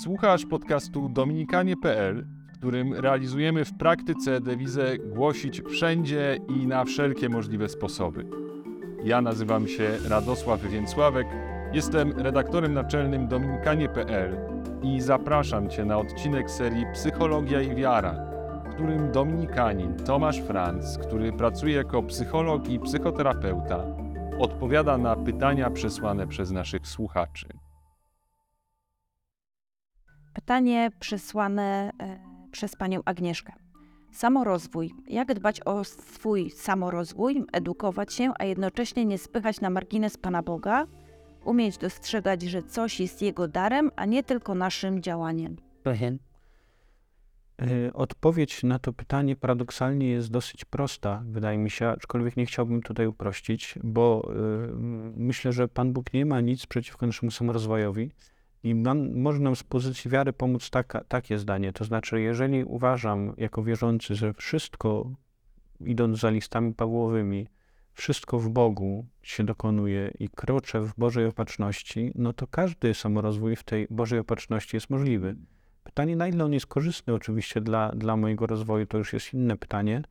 Słuchasz podcastu dominikanie.pl, w którym realizujemy w praktyce dewizę głosić wszędzie i na wszelkie możliwe sposoby. Ja nazywam się Radosław Więcławek, jestem redaktorem naczelnym dominikanie.pl i zapraszam Cię na odcinek serii Psychologia i Wiara, w którym dominikanin Tomasz Franz, który pracuje jako psycholog i psychoterapeuta, odpowiada na pytania przesłane przez naszych słuchaczy. Pytanie przesłane e, przez panią Agnieszkę. Samorozwój. Jak dbać o swój samorozwój, edukować się, a jednocześnie nie spychać na margines Pana Boga, umieć dostrzegać, że coś jest Jego darem, a nie tylko naszym działaniem? E, Odpowiedź na to pytanie paradoksalnie jest dosyć prosta, wydaje mi się, aczkolwiek nie chciałbym tutaj uprościć, bo y, myślę, że Pan Bóg nie ma nic przeciwko naszemu samorozwojowi i nam, może nam z pozycji wiary pomóc taka, takie zdanie. To znaczy, jeżeli uważam jako wierzący, że wszystko, idąc za listami Pawłowymi, wszystko w Bogu się dokonuje i kroczę w Bożej opatrzności, no to każdy samorozwój w tej Bożej opatrzności jest możliwy. Pytanie, na ile on jest korzystny oczywiście dla, dla mojego rozwoju, to już jest inne pytanie.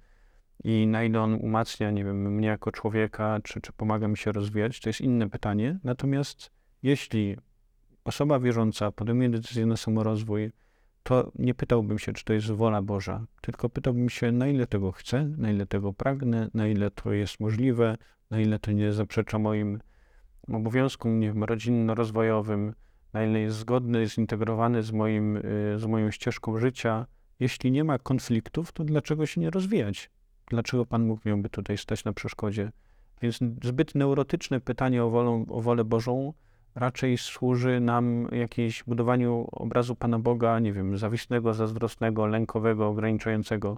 I na ile on umacnia, nie wiem, mnie jako człowieka, czy, czy pomaga mi się rozwijać, to jest inne pytanie. Natomiast jeśli osoba wierząca podejmuje decyzję na samorozwój, to nie pytałbym się, czy to jest wola Boża, tylko pytałbym się, na ile tego chcę, na ile tego pragnę, na ile to jest możliwe, na ile to nie zaprzecza moim obowiązkom, nie rodzinno-rozwojowym, na ile jest zgodny, zintegrowany z, moim, z moją ścieżką życia. Jeśli nie ma konfliktów, to dlaczego się nie rozwijać? Dlaczego Pan Bóg miałby tutaj stać na przeszkodzie? Więc zbyt neurotyczne pytanie o, wolą, o wolę Bożą raczej służy nam jakieś budowaniu obrazu Pana Boga, nie wiem, zawisłego, zazdrosnego, lękowego, ograniczającego.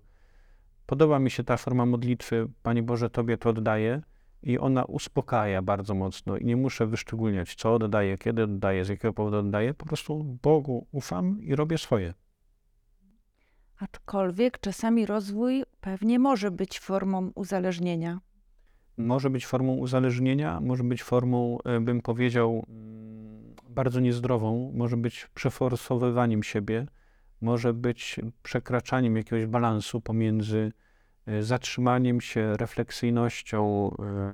Podoba mi się ta forma modlitwy, Panie Boże, Tobie to oddaję, i ona uspokaja bardzo mocno i nie muszę wyszczególniać, co oddaję, kiedy oddaję, z jakiego powodu oddaję. Po prostu Bogu ufam i robię swoje. Aczkolwiek czasami rozwój pewnie może być formą uzależnienia. Może być formą uzależnienia, może być formą, e, bym powiedział, mm, bardzo niezdrową, może być przeforsowywaniem siebie, może być przekraczaniem jakiegoś balansu pomiędzy e, zatrzymaniem się, refleksyjnością, e,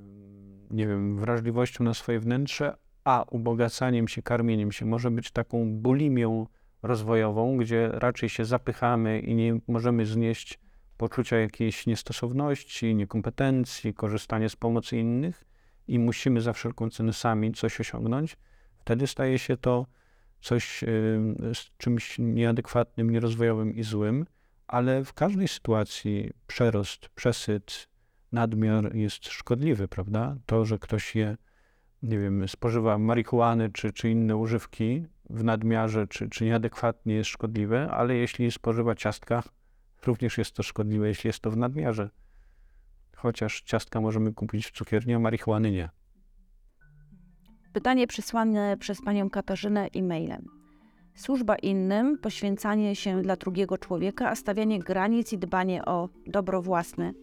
nie wiem, wrażliwością na swoje wnętrze, a ubogacaniem się, karmieniem się. Może być taką bulimią rozwojową, gdzie raczej się zapychamy i nie możemy znieść poczucia jakiejś niestosowności, niekompetencji, korzystania z pomocy innych i musimy za wszelką cenę sami coś osiągnąć, wtedy staje się to coś y, z czymś nieadekwatnym, nierozwojowym i złym, ale w każdej sytuacji przerost, przesyt, nadmiar jest szkodliwy, prawda? To, że ktoś je, nie wiem, spożywa marihuany czy, czy inne używki w nadmiarze czy, czy nieadekwatnie jest szkodliwe, ale jeśli spożywa ciastka, również jest to szkodliwe, jeśli jest to w nadmiarze. Chociaż ciastka możemy kupić w cukierni, a marihuany nie. Pytanie przysłane przez panią Katarzynę e-mailem. Służba innym, poświęcanie się dla drugiego człowieka, a stawianie granic i dbanie o dobro własne.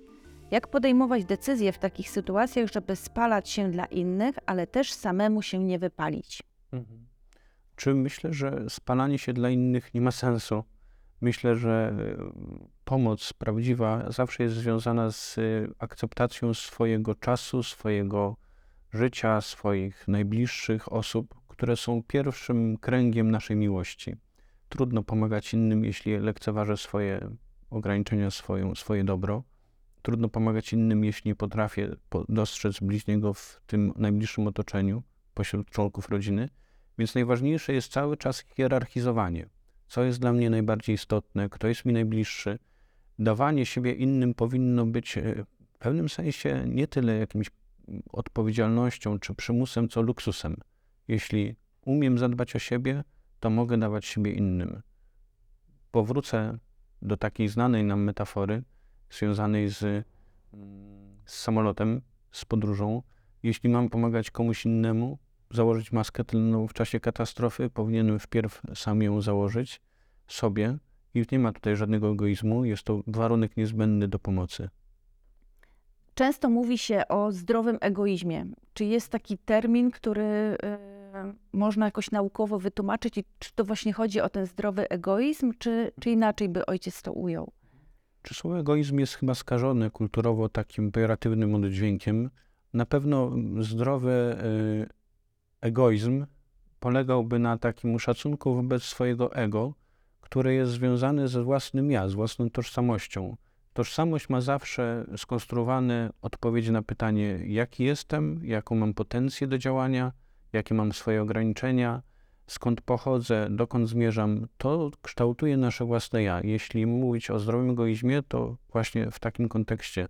Jak podejmować decyzje w takich sytuacjach, żeby spalać się dla innych, ale też samemu się nie wypalić? Mhm. Czy myślę, że spalanie się dla innych nie ma sensu? Myślę, że y, pomoc prawdziwa zawsze jest związana z y, akceptacją swojego czasu, swojego życia, swoich najbliższych osób, które są pierwszym kręgiem naszej miłości. Trudno pomagać innym, jeśli lekceważę swoje ograniczenia, swoją, swoje dobro. Trudno pomagać innym, jeśli nie potrafię dostrzec bliźniego w tym najbliższym otoczeniu, pośród członków rodziny. Więc najważniejsze jest cały czas hierarchizowanie co jest dla mnie najbardziej istotne, kto jest mi najbliższy. Dawanie siebie innym powinno być e, w pewnym sensie nie tyle jakimś odpowiedzialnością czy przymusem, co luksusem. Jeśli umiem zadbać o siebie, to mogę dawać siebie innym. Powrócę do takiej znanej nam metafory związanej z, mm, z samolotem, z podróżą. Jeśli mam pomagać komuś innemu, założyć maskę tylną w czasie katastrofy, powinienem wpierw sam ją założyć sobie i nie ma tutaj żadnego egoizmu, jest to warunek niezbędny do pomocy. Często mówi się o zdrowym egoizmie. Czy jest taki termin, który e, można jakoś naukowo wytłumaczyć, i czy to właśnie chodzi o ten zdrowy egoizm, czy, czy inaczej by ojciec to ujął? Czy słowo egoizm jest chyba skażone kulturowo takim pejoratywnym oddźwiękiem? Na pewno zdrowy y, egoizm polegałby na takim szacunku wobec swojego ego, które jest związane ze własnym ja, z własną tożsamością. Tożsamość ma zawsze skonstruowane odpowiedzi na pytanie, jaki jestem, jaką mam potencję do działania, jakie mam swoje ograniczenia, skąd pochodzę, dokąd zmierzam. To kształtuje nasze własne ja. Jeśli mówić o zdrowym egoizmie, to właśnie w takim kontekście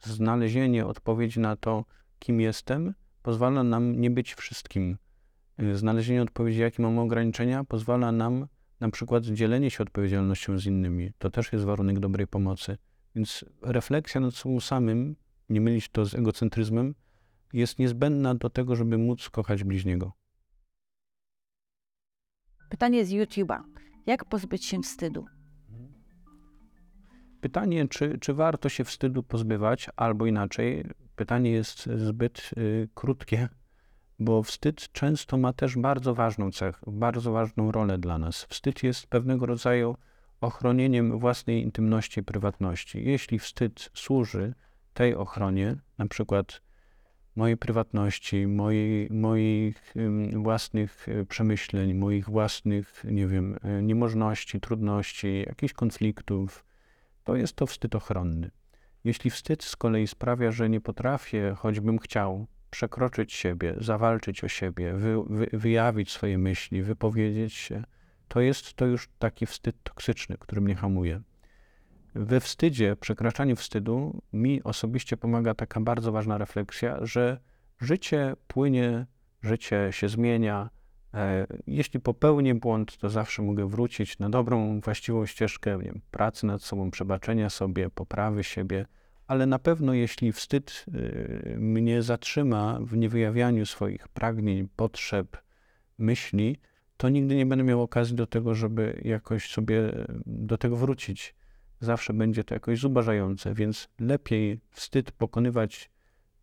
znalezienie odpowiedzi na to, kim jestem, pozwala nam nie być wszystkim. Y, Znalezienie odpowiedzi, jakie mamy ograniczenia, pozwala nam na przykład dzielenie się odpowiedzialnością z innymi. To też jest warunek dobrej pomocy. Więc refleksja nad sobą samym, nie mylić to z egocentryzmem, jest niezbędna do tego, żeby móc kochać bliźniego. Pytanie z YouTube'a. Jak pozbyć się wstydu? Pytanie, czy, czy warto się wstydu pozbywać, albo inaczej, pytanie jest zbyt y, krótkie, bo wstyd często ma też bardzo ważną cechę, bardzo ważną rolę dla nas. Wstyd jest pewnego rodzaju ochronieniem własnej intymności i prywatności. Jeśli wstyd służy tej ochronie, na przykład mojej prywatności, mojej, moich własnych y, przemyśleń, moich własnych, nie wiem, y, niemożności, trudności, jakichś konfliktów, to jest to wstyd ochronny. Jeśli wstyd z kolei sprawia, że nie potrafię, choćbym chciał, przekroczyć siebie, zawalczyć o siebie, wy, wy, wyjawić swoje myśli, wypowiedzieć się, to jest to już taki wstyd toksyczny, który mnie hamuje. We wstydzie, przekraczaniu wstydu, mi osobiście pomaga taka bardzo ważna refleksja, że życie płynie, życie się zmienia. E, Jeśli popełnię błąd, to zawsze mogę wrócić na dobrą, właściwą ścieżkę wiem, pracy nad sobą, przebaczenia sobie, poprawy siebie, ale na pewno jeśli wstyd y, mnie zatrzyma w niewyjawianiu swoich pragnień, potrzeb, myśli, to nigdy nie będę miał okazji do tego, żeby jakoś sobie y, do tego wrócić. Zawsze będzie to jakoś zubażające, więc lepiej wstyd pokonywać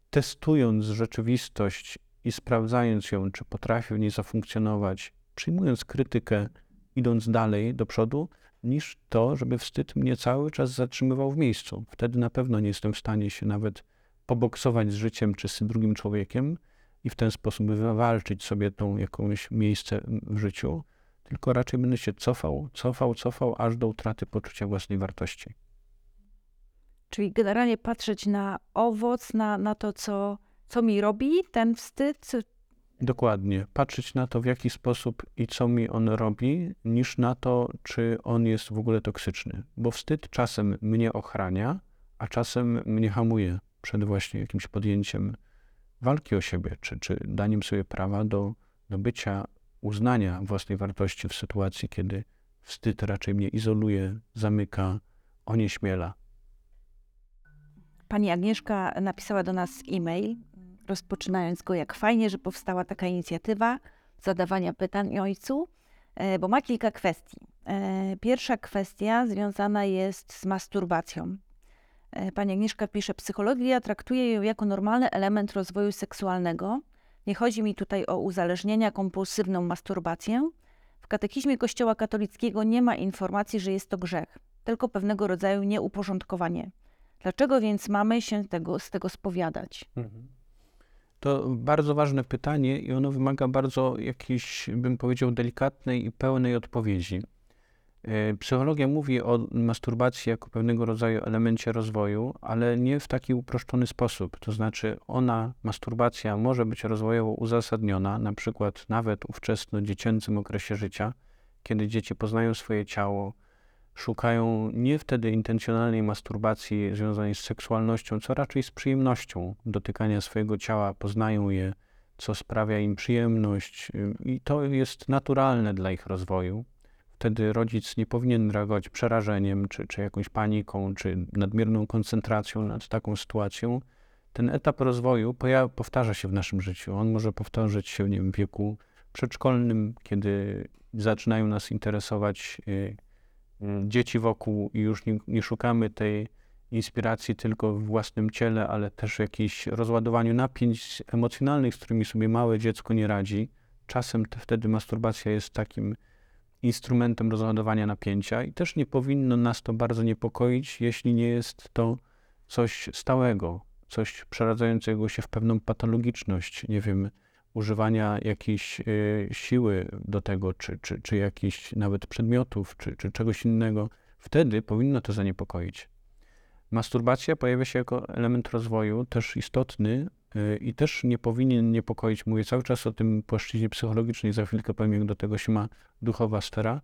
testując rzeczywistość i sprawdzając ją, czy potrafi w niej zafunkcjonować, przyjmując krytykę, idąc dalej do przodu, niż to, żeby wstyd mnie cały czas zatrzymywał w miejscu. Wtedy na pewno nie jestem w stanie się nawet poboksować z życiem czy z drugim człowiekiem i w ten sposób wywalczyć sobie tą jakąś miejsce w życiu, tylko raczej będę się cofał, cofał, cofał, aż do utraty poczucia własnej wartości. Czyli generalnie patrzeć na owoc, na, na to, co, co mi robi ten wstyd, Dokładnie. Patrzeć na to, w jaki sposób i co mi on robi, niż na to, czy on jest w ogóle toksyczny. Bo wstyd czasem mnie ochrania, a czasem mnie hamuje przed właśnie jakimś podjęciem walki o siebie, czy, czy daniem sobie prawa do, do bycia, uznania własnej wartości w sytuacji, kiedy wstyd raczej mnie izoluje, zamyka, onieśmiela. Pani Agnieszka napisała do nas e-mail, rozpoczynając go, jak fajnie, że powstała taka inicjatywa zadawania pytań ojcu, e, bo ma kilka kwestii. E, Pierwsza kwestia związana jest z masturbacją. E, Pani Agnieszka pisze, psychologia traktuje ją jako normalny element rozwoju seksualnego. Nie chodzi mi tutaj o uzależnienia, kompulsywną masturbację. W katechizmie Kościoła katolickiego nie ma informacji, że jest to grzech, tylko pewnego rodzaju nieuporządkowanie. Dlaczego więc mamy się tego, z tego spowiadać? To bardzo ważne pytanie i ono wymaga bardzo jakiejś, bym powiedział, delikatnej i pełnej odpowiedzi. E, Psychologia mówi o masturbacji jako pewnego rodzaju elemencie rozwoju, ale nie w taki uproszczony sposób. To znaczy, ona, masturbacja, może być rozwojowo uzasadniona, na przykład nawet ówczesno-dziecięcym okresie życia, kiedy dzieci poznają swoje ciało, szukają nie wtedy intencjonalnej masturbacji związanej z seksualnością, co raczej z przyjemnością dotykania swojego ciała, poznają je, co sprawia im przyjemność, i to jest naturalne dla ich rozwoju. Wtedy rodzic nie powinien reagować przerażeniem, czy, czy jakąś paniką, czy nadmierną koncentracją nad taką sytuacją. Ten etap rozwoju powtarza się w naszym życiu. On może powtarzać się nie wiem, w wieku przedszkolnym, kiedy zaczynają nas interesować y, dzieci wokół i już nie, nie szukamy tej inspiracji tylko w własnym ciele, ale też w jakimś rozładowaniu napięć emocjonalnych, z którymi sobie małe dziecko nie radzi, czasem te, wtedy masturbacja jest takim instrumentem rozładowania napięcia i też nie powinno nas to bardzo niepokoić, jeśli nie jest to coś stałego, coś przeradzającego się w pewną patologiczność, nie wiem, używania jakiejś y, siły do tego, czy, czy, czy jakichś nawet przedmiotów, czy, czy czegoś innego, wtedy powinno to zaniepokoić. Masturbacja pojawia się jako element rozwoju, też istotny y, i też nie powinien niepokoić. Mówię cały czas o tym płaszczyźnie psychologicznej, za chwilkę powiem, jak do tego się ma duchowa sfera.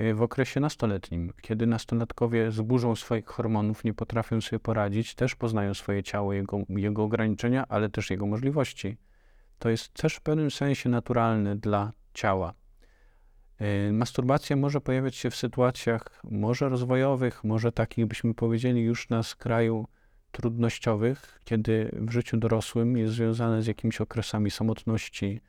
Y, W okresie nastoletnim, kiedy nastolatkowie zburzą swoich hormonów, nie potrafią sobie poradzić, też poznają swoje ciało, jego, jego ograniczenia, ale też jego możliwości. To jest też w pewnym sensie naturalne dla ciała. Y, Masturbacja może pojawiać się w sytuacjach może rozwojowych, może takich byśmy powiedzieli już na skraju trudnościowych, kiedy w życiu dorosłym jest związane z jakimiś okresami samotności,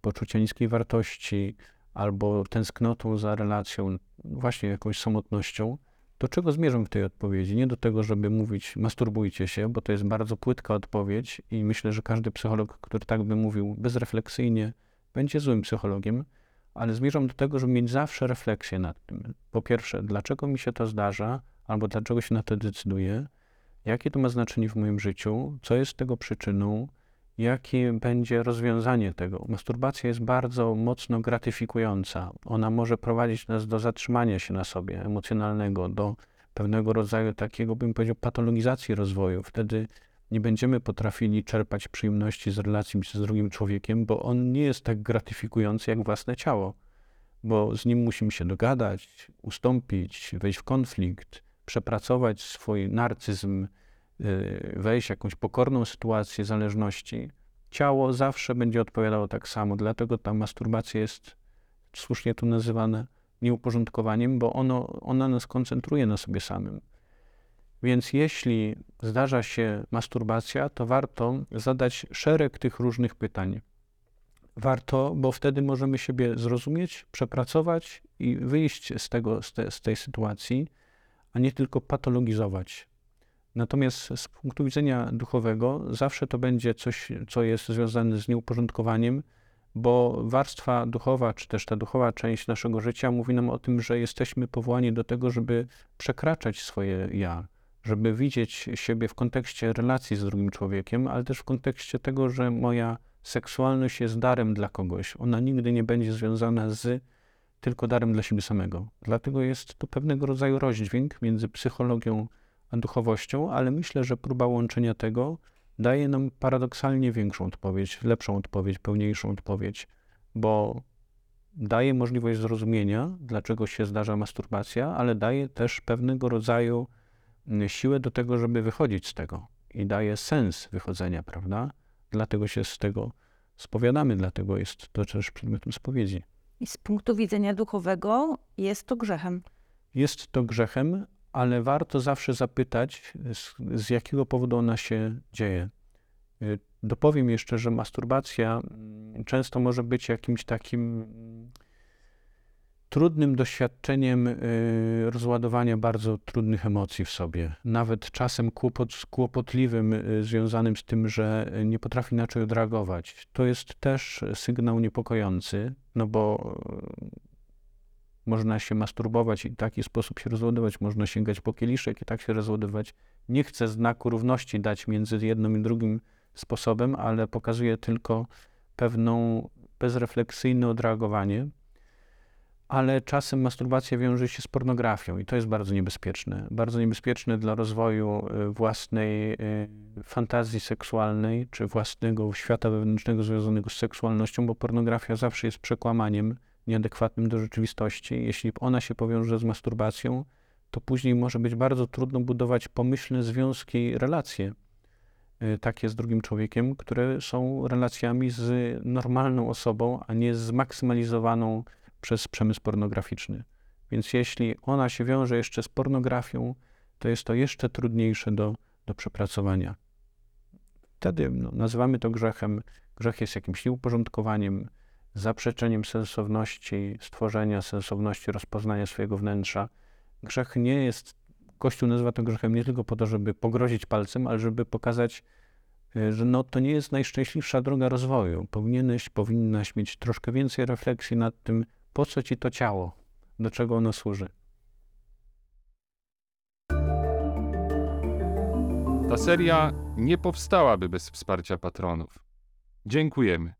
poczucia niskiej wartości albo tęsknotą za relacją, właśnie jakąś samotnością. Do czego zmierzam w tej odpowiedzi? Nie do tego, żeby mówić masturbujcie się, bo to jest bardzo płytka odpowiedź i myślę, że każdy psycholog, który tak by mówił bezrefleksyjnie, będzie złym psychologiem ale zmierzam do tego, żeby mieć zawsze refleksję nad tym. Po pierwsze, dlaczego mi się to zdarza, albo dlaczego się na to decyduję, jakie to ma znaczenie w moim życiu, co jest tego przyczyną, jakie będzie rozwiązanie tego. Masturbacja jest bardzo mocno gratyfikująca. Ona może prowadzić nas do zatrzymania się na sobie emocjonalnego, do pewnego rodzaju takiego, bym powiedział, patologizacji rozwoju. Wtedy nie będziemy potrafili czerpać przyjemności z relacji z drugim człowiekiem, bo on nie jest tak gratyfikujący jak własne ciało, bo z nim musimy się dogadać, ustąpić, wejść w konflikt, przepracować swój narcyzm, wejść w jakąś pokorną sytuację zależności. Ciało zawsze będzie odpowiadało tak samo, dlatego ta masturbacja jest słusznie tu nazywana nieuporządkowaniem, bo ono, ona nas koncentruje na sobie samym. Więc jeśli zdarza się masturbacja, to warto zadać szereg tych różnych pytań. Warto, bo wtedy możemy siebie zrozumieć, przepracować i wyjść z, tego, z, te, z tej sytuacji, a nie tylko patologizować. Natomiast z punktu widzenia duchowego zawsze to będzie coś, co jest związane z nieuporządkowaniem, bo warstwa duchowa, czy też ta duchowa część naszego życia mówi nam o tym, że jesteśmy powołani do tego, żeby przekraczać swoje ja, żeby widzieć siebie w kontekście relacji z drugim człowiekiem, ale też w kontekście tego, że moja seksualność jest darem dla kogoś. Ona nigdy nie będzie związana z tylko darem dla siebie samego. Dlatego jest to pewnego rodzaju rozdźwięk między psychologią duchowością, ale myślę, że próba łączenia tego daje nam paradoksalnie większą odpowiedź, lepszą odpowiedź, pełniejszą odpowiedź, bo daje możliwość zrozumienia, dlaczego się zdarza masturbacja, ale daje też pewnego rodzaju siłę do tego, żeby wychodzić z tego i daje sens wychodzenia, prawda? Dlatego się z tego spowiadamy, dlatego jest to też przedmiotem spowiedzi. I z punktu widzenia duchowego jest to grzechem. Jest to grzechem, ale warto zawsze zapytać, z, z jakiego powodu ona się dzieje. Y, Dopowiem jeszcze, że masturbacja mm, często może być jakimś takim mm, trudnym doświadczeniem y, rozładowania bardzo trudnych emocji w sobie. Nawet czasem kłopot, kłopotliwym, y, związanym z tym, że nie potrafi inaczej odreagować. To jest też sygnał niepokojący, no bo można się masturbować i w taki sposób się rozładować, można sięgać po kieliszek i tak się rozładować. Nie chcę znaku równości dać między jednym i drugim sposobem, ale pokazuje tylko pewną bezrefleksyjne odreagowanie. Ale czasem masturbacja wiąże się z pornografią i to jest bardzo niebezpieczne. Bardzo niebezpieczne dla rozwoju y, własnej y, fantazji seksualnej czy własnego świata wewnętrznego związanego z seksualnością, bo pornografia zawsze jest przekłamaniem nieadekwatnym do rzeczywistości. Jeśli ona się powiąże z masturbacją, to później może być bardzo trudno budować pomyślne związki, relacje y, takie z drugim człowiekiem, które są relacjami z normalną osobą, a nie zmaksymalizowaną przez przemysł pornograficzny. Więc jeśli ona się wiąże jeszcze z pornografią, to jest to jeszcze trudniejsze do, do przepracowania. Wtedy no, nazywamy to grzechem. Grzech jest jakimś nieuporządkowaniem, zaprzeczeniem sensowności stworzenia, sensowności rozpoznania swojego wnętrza. Grzech nie jest, Kościół nazywa to grzechem nie tylko po to, żeby pogrozić palcem, ale żeby pokazać y, że no, to nie jest najszczęśliwsza droga rozwoju. Powinieneś, powinnaś mieć troszkę więcej refleksji nad tym, po co ci to ciało, do czego ono służy. Ta seria nie powstałaby bez wsparcia patronów. Dziękujemy.